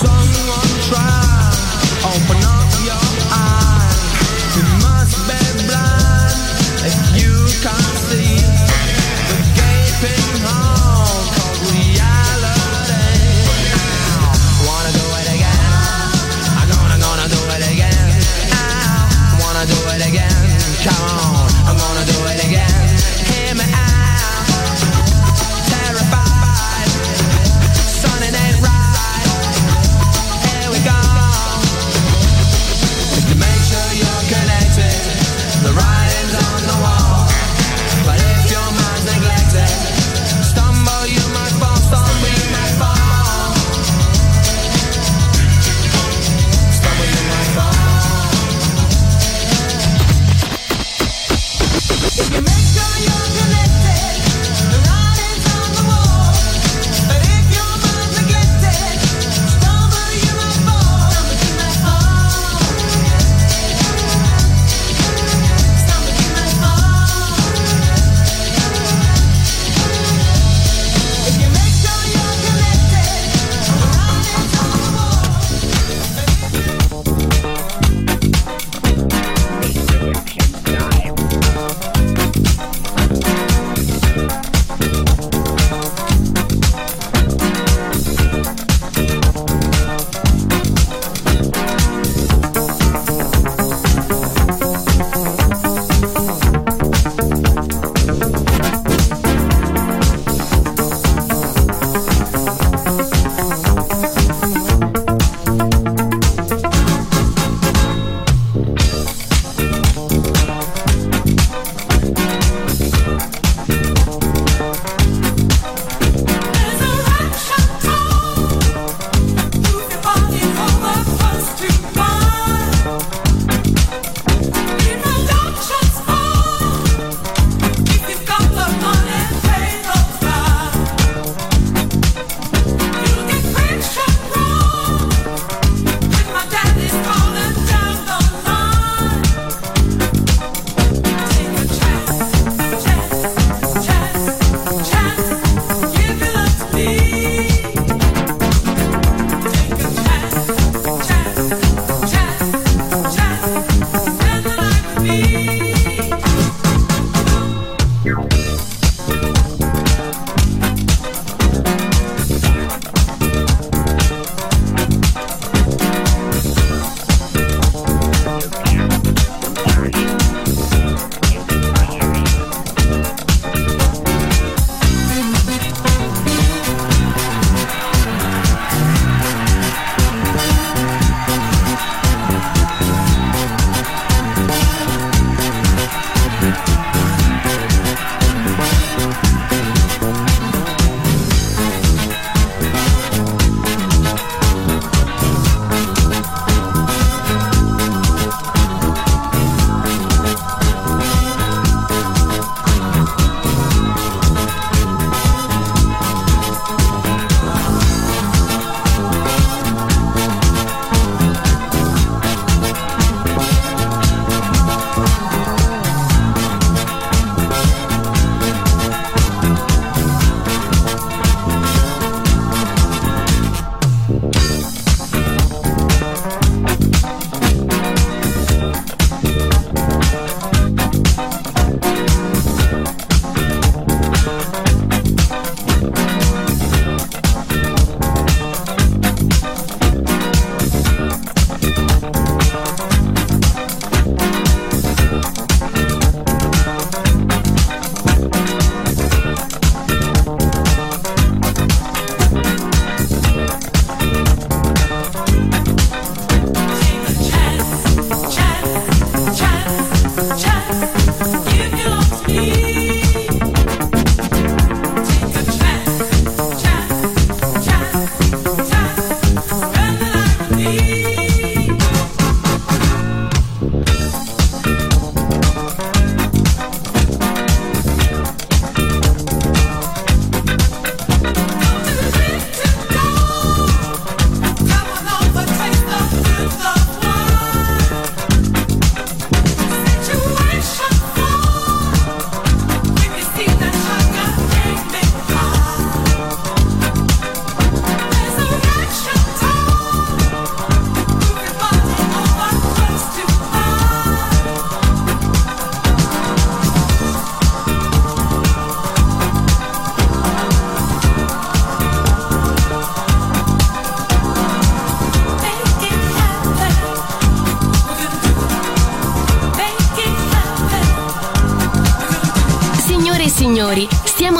sun.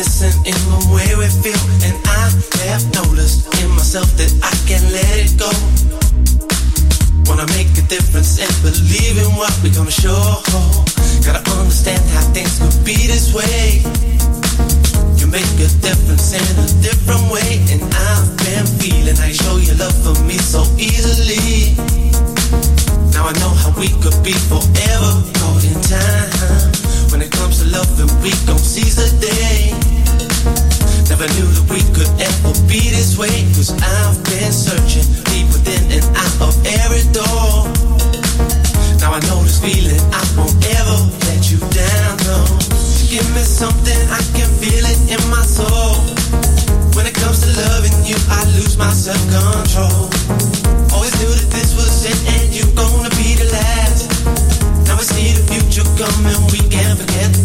Missing in the way we feel, and I have noticed in myself that I can't let it go. Wanna make a difference and believe in what we're gonna show. Gotta understand how things could be this way. You make a difference in a different way, and I've been feeling I show your love for me so easily. Now I know how we could be forever caught in time. When it comes to loving, we gon' seize the day. Never knew that we could ever be this way. Cause I've been searching deep within and out of every door. Now I know this feeling, I won't ever let you down, no. Give me something, I can feel it in my soul. When it comes to loving you, I lose my self-control. Always knew that this was it and you gonna be the last. Now we see the future coming, we can't forget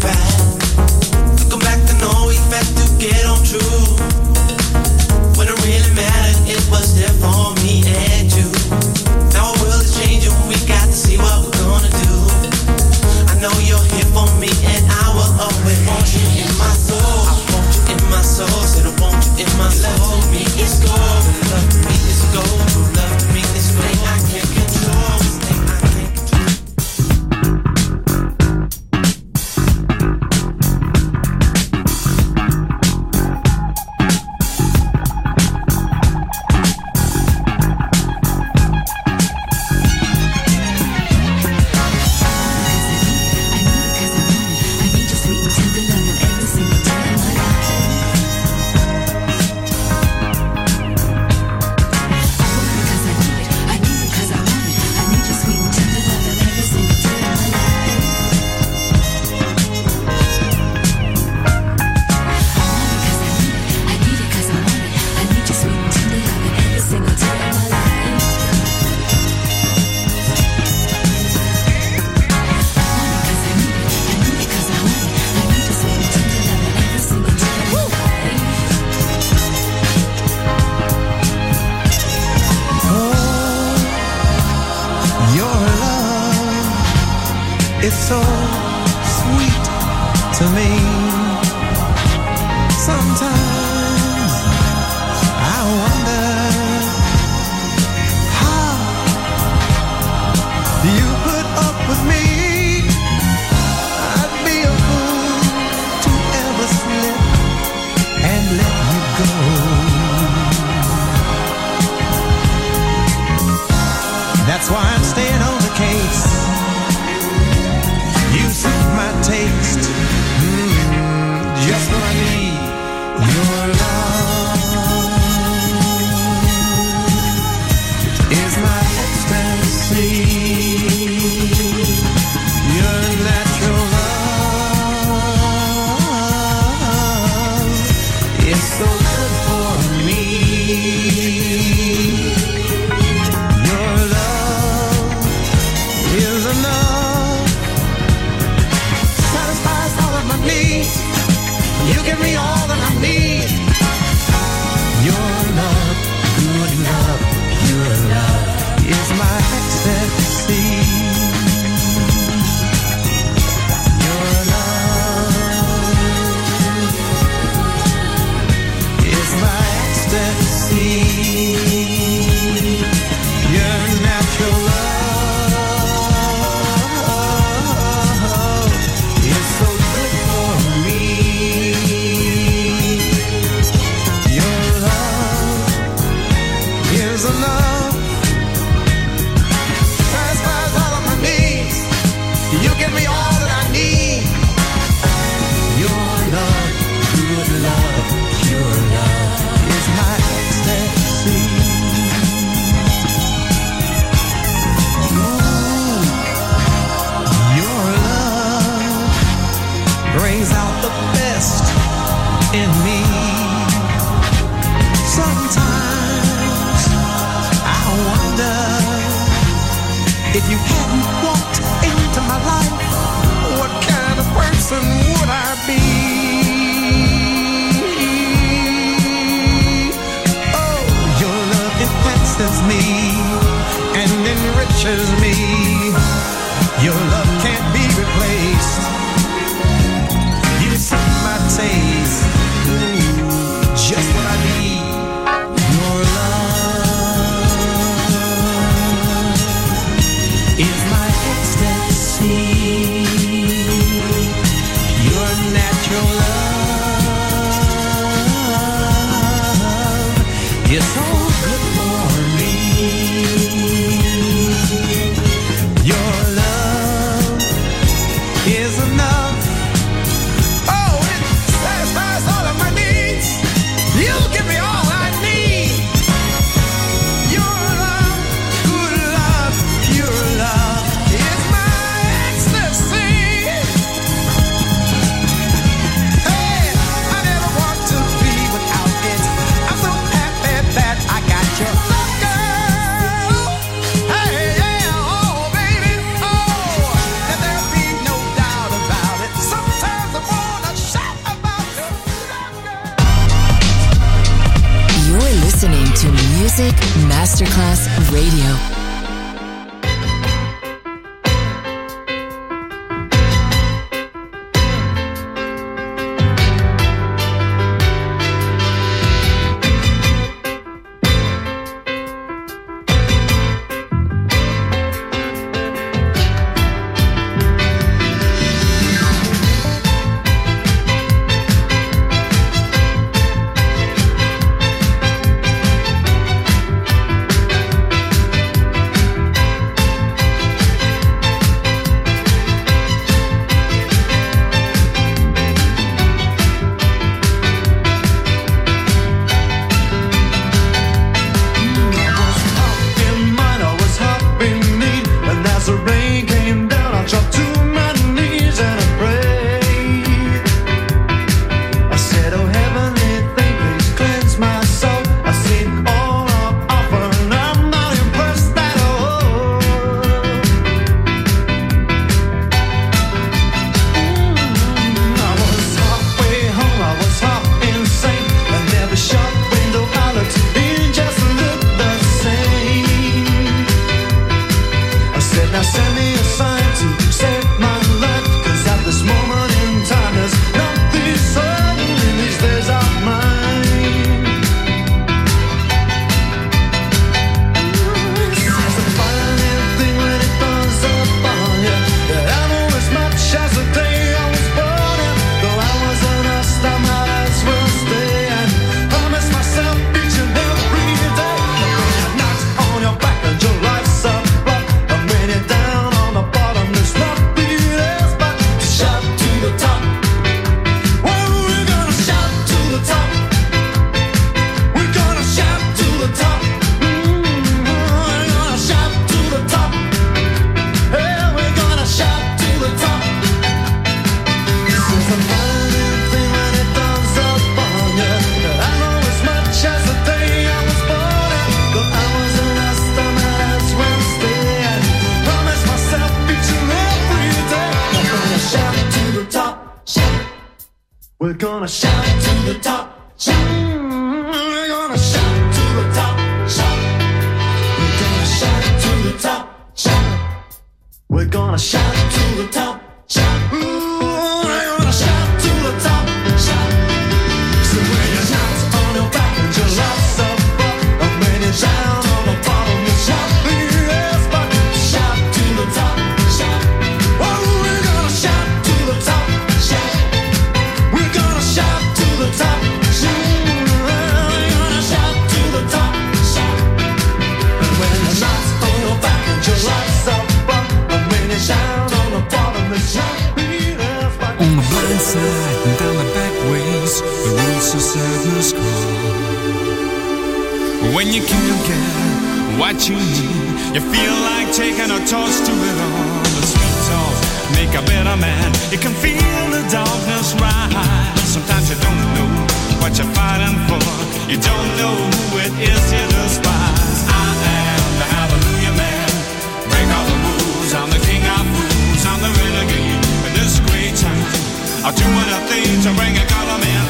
I do what I to bring a God I'm.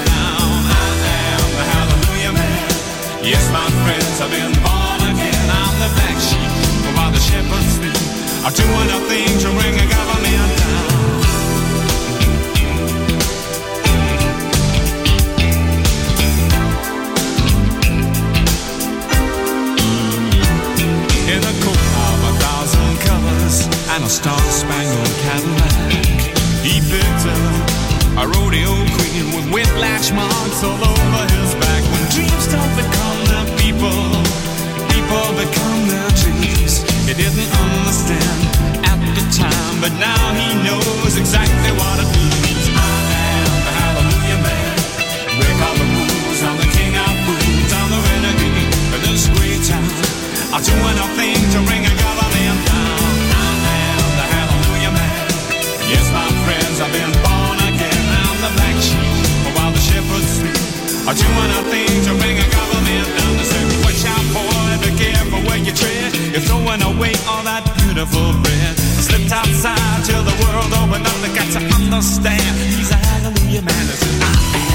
I am the hallelujah man. Yes, my friends, I've been born again. I'm the black sheep while the shepherds sleep. I do what I to bring a God I'm in now. and a star-spangled Cadillac. A rodeo queen with whiplash marks all over his back. When dreams don't become their people, people become their dreams. He didn't understand at the time, but now he knows exactly what it means. doing our thing, government. Watch out, boy, be careful where you tread. You're throwing away all that beautiful bread. Outside till the world opened up. They got to understand. He's a hallelujah man.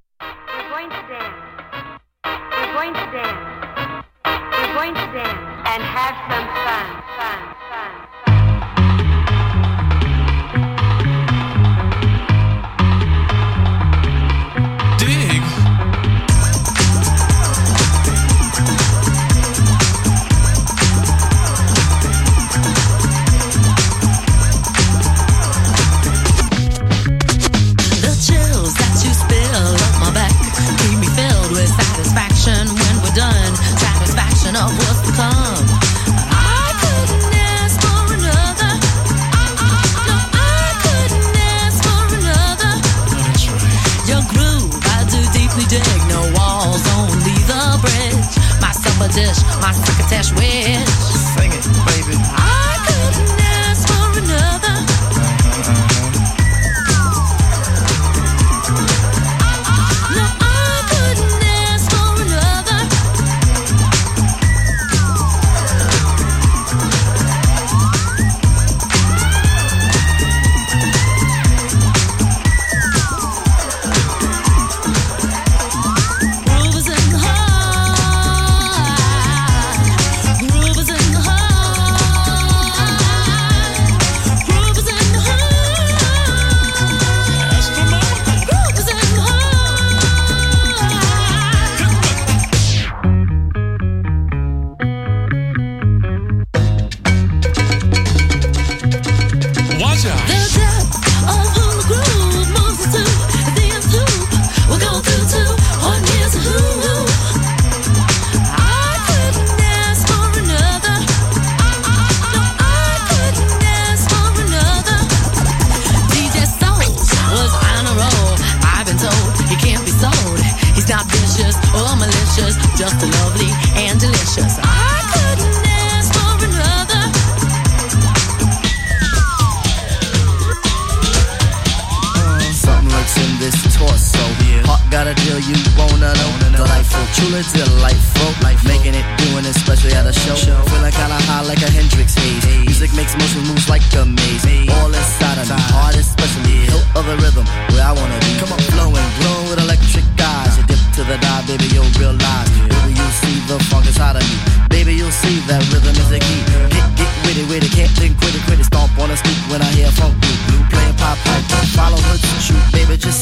my quick attached wish. Sing it, baby. I couldn't.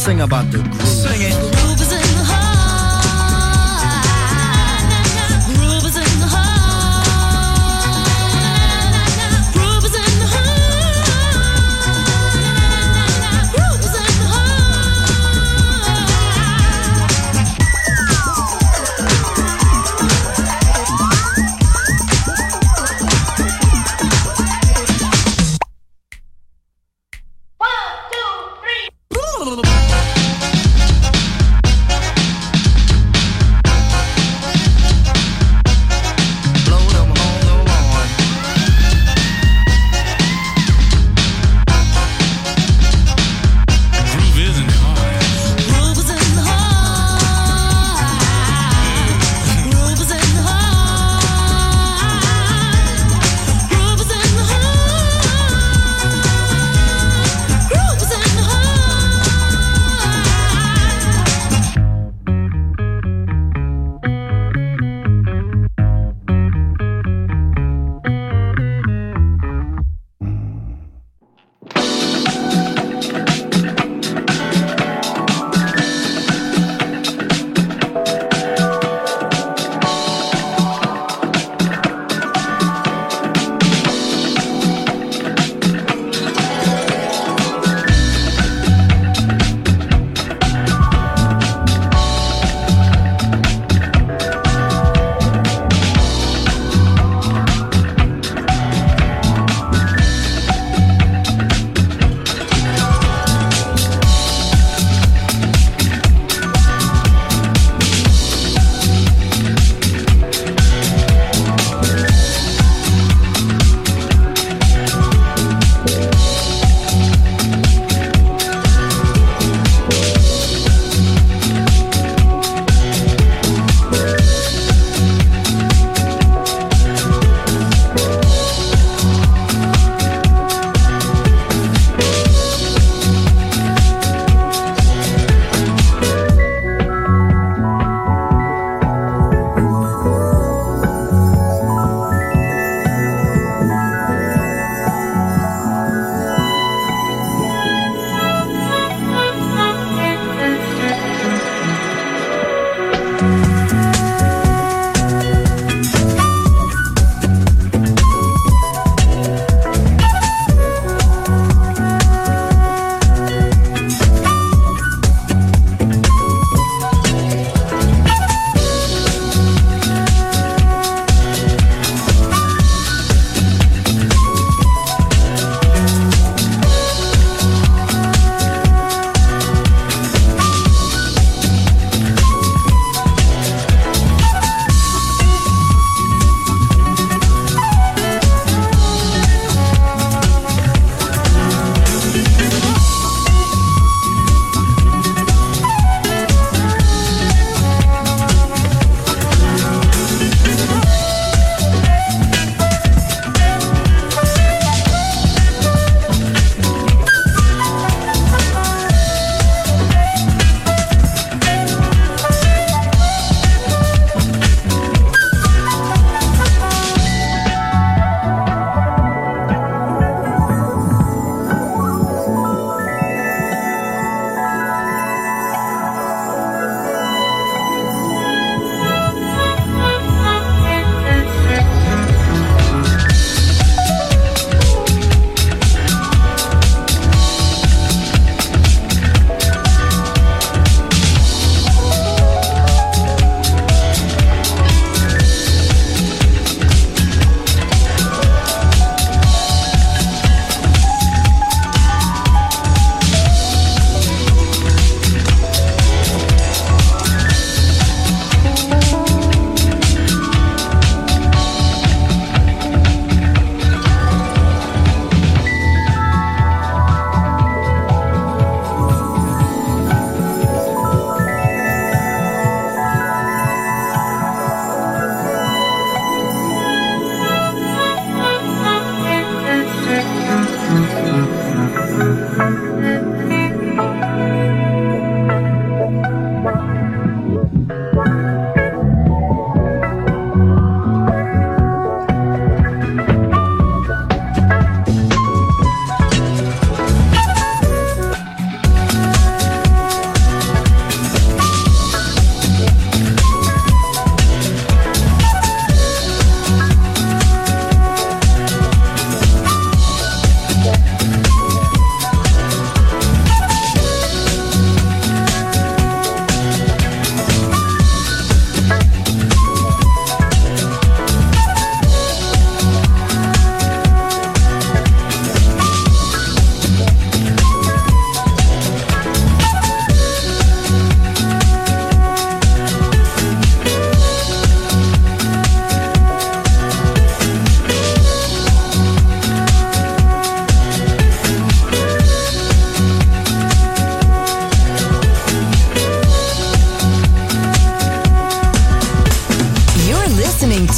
Sing about the groove. Sing it.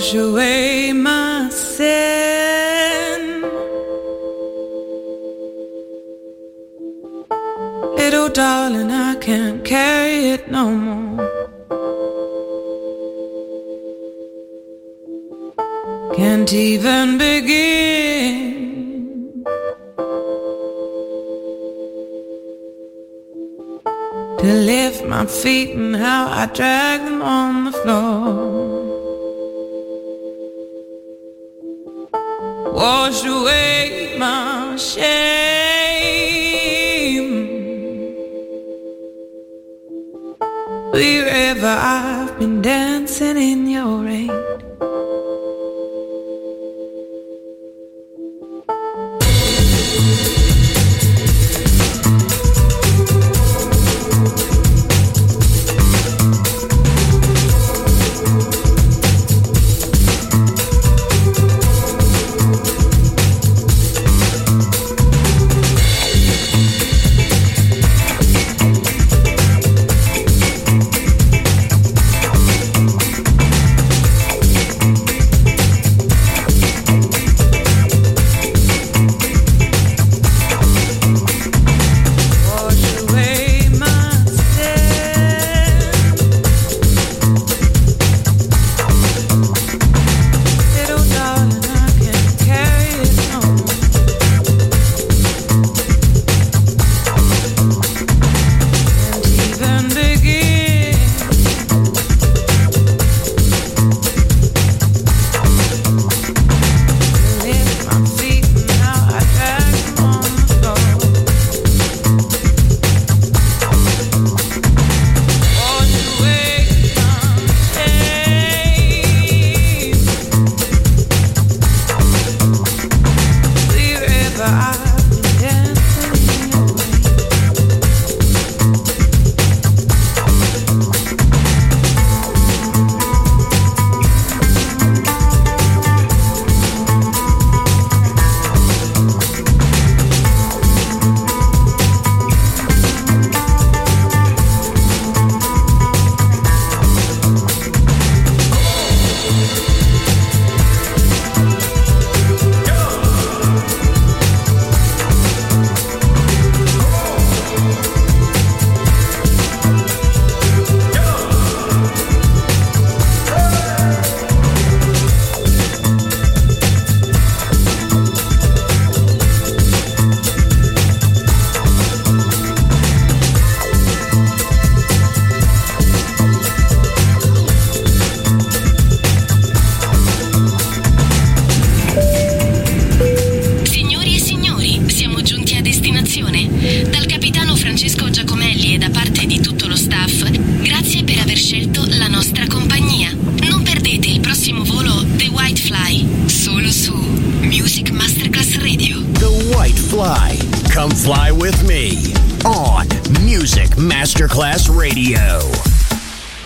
wash away my sin. Little darling, I can't carry it no more. Can't even begin to lift my feet and how I drag them on the floor. wash away my shame. Wherever I've been dancing in your rain.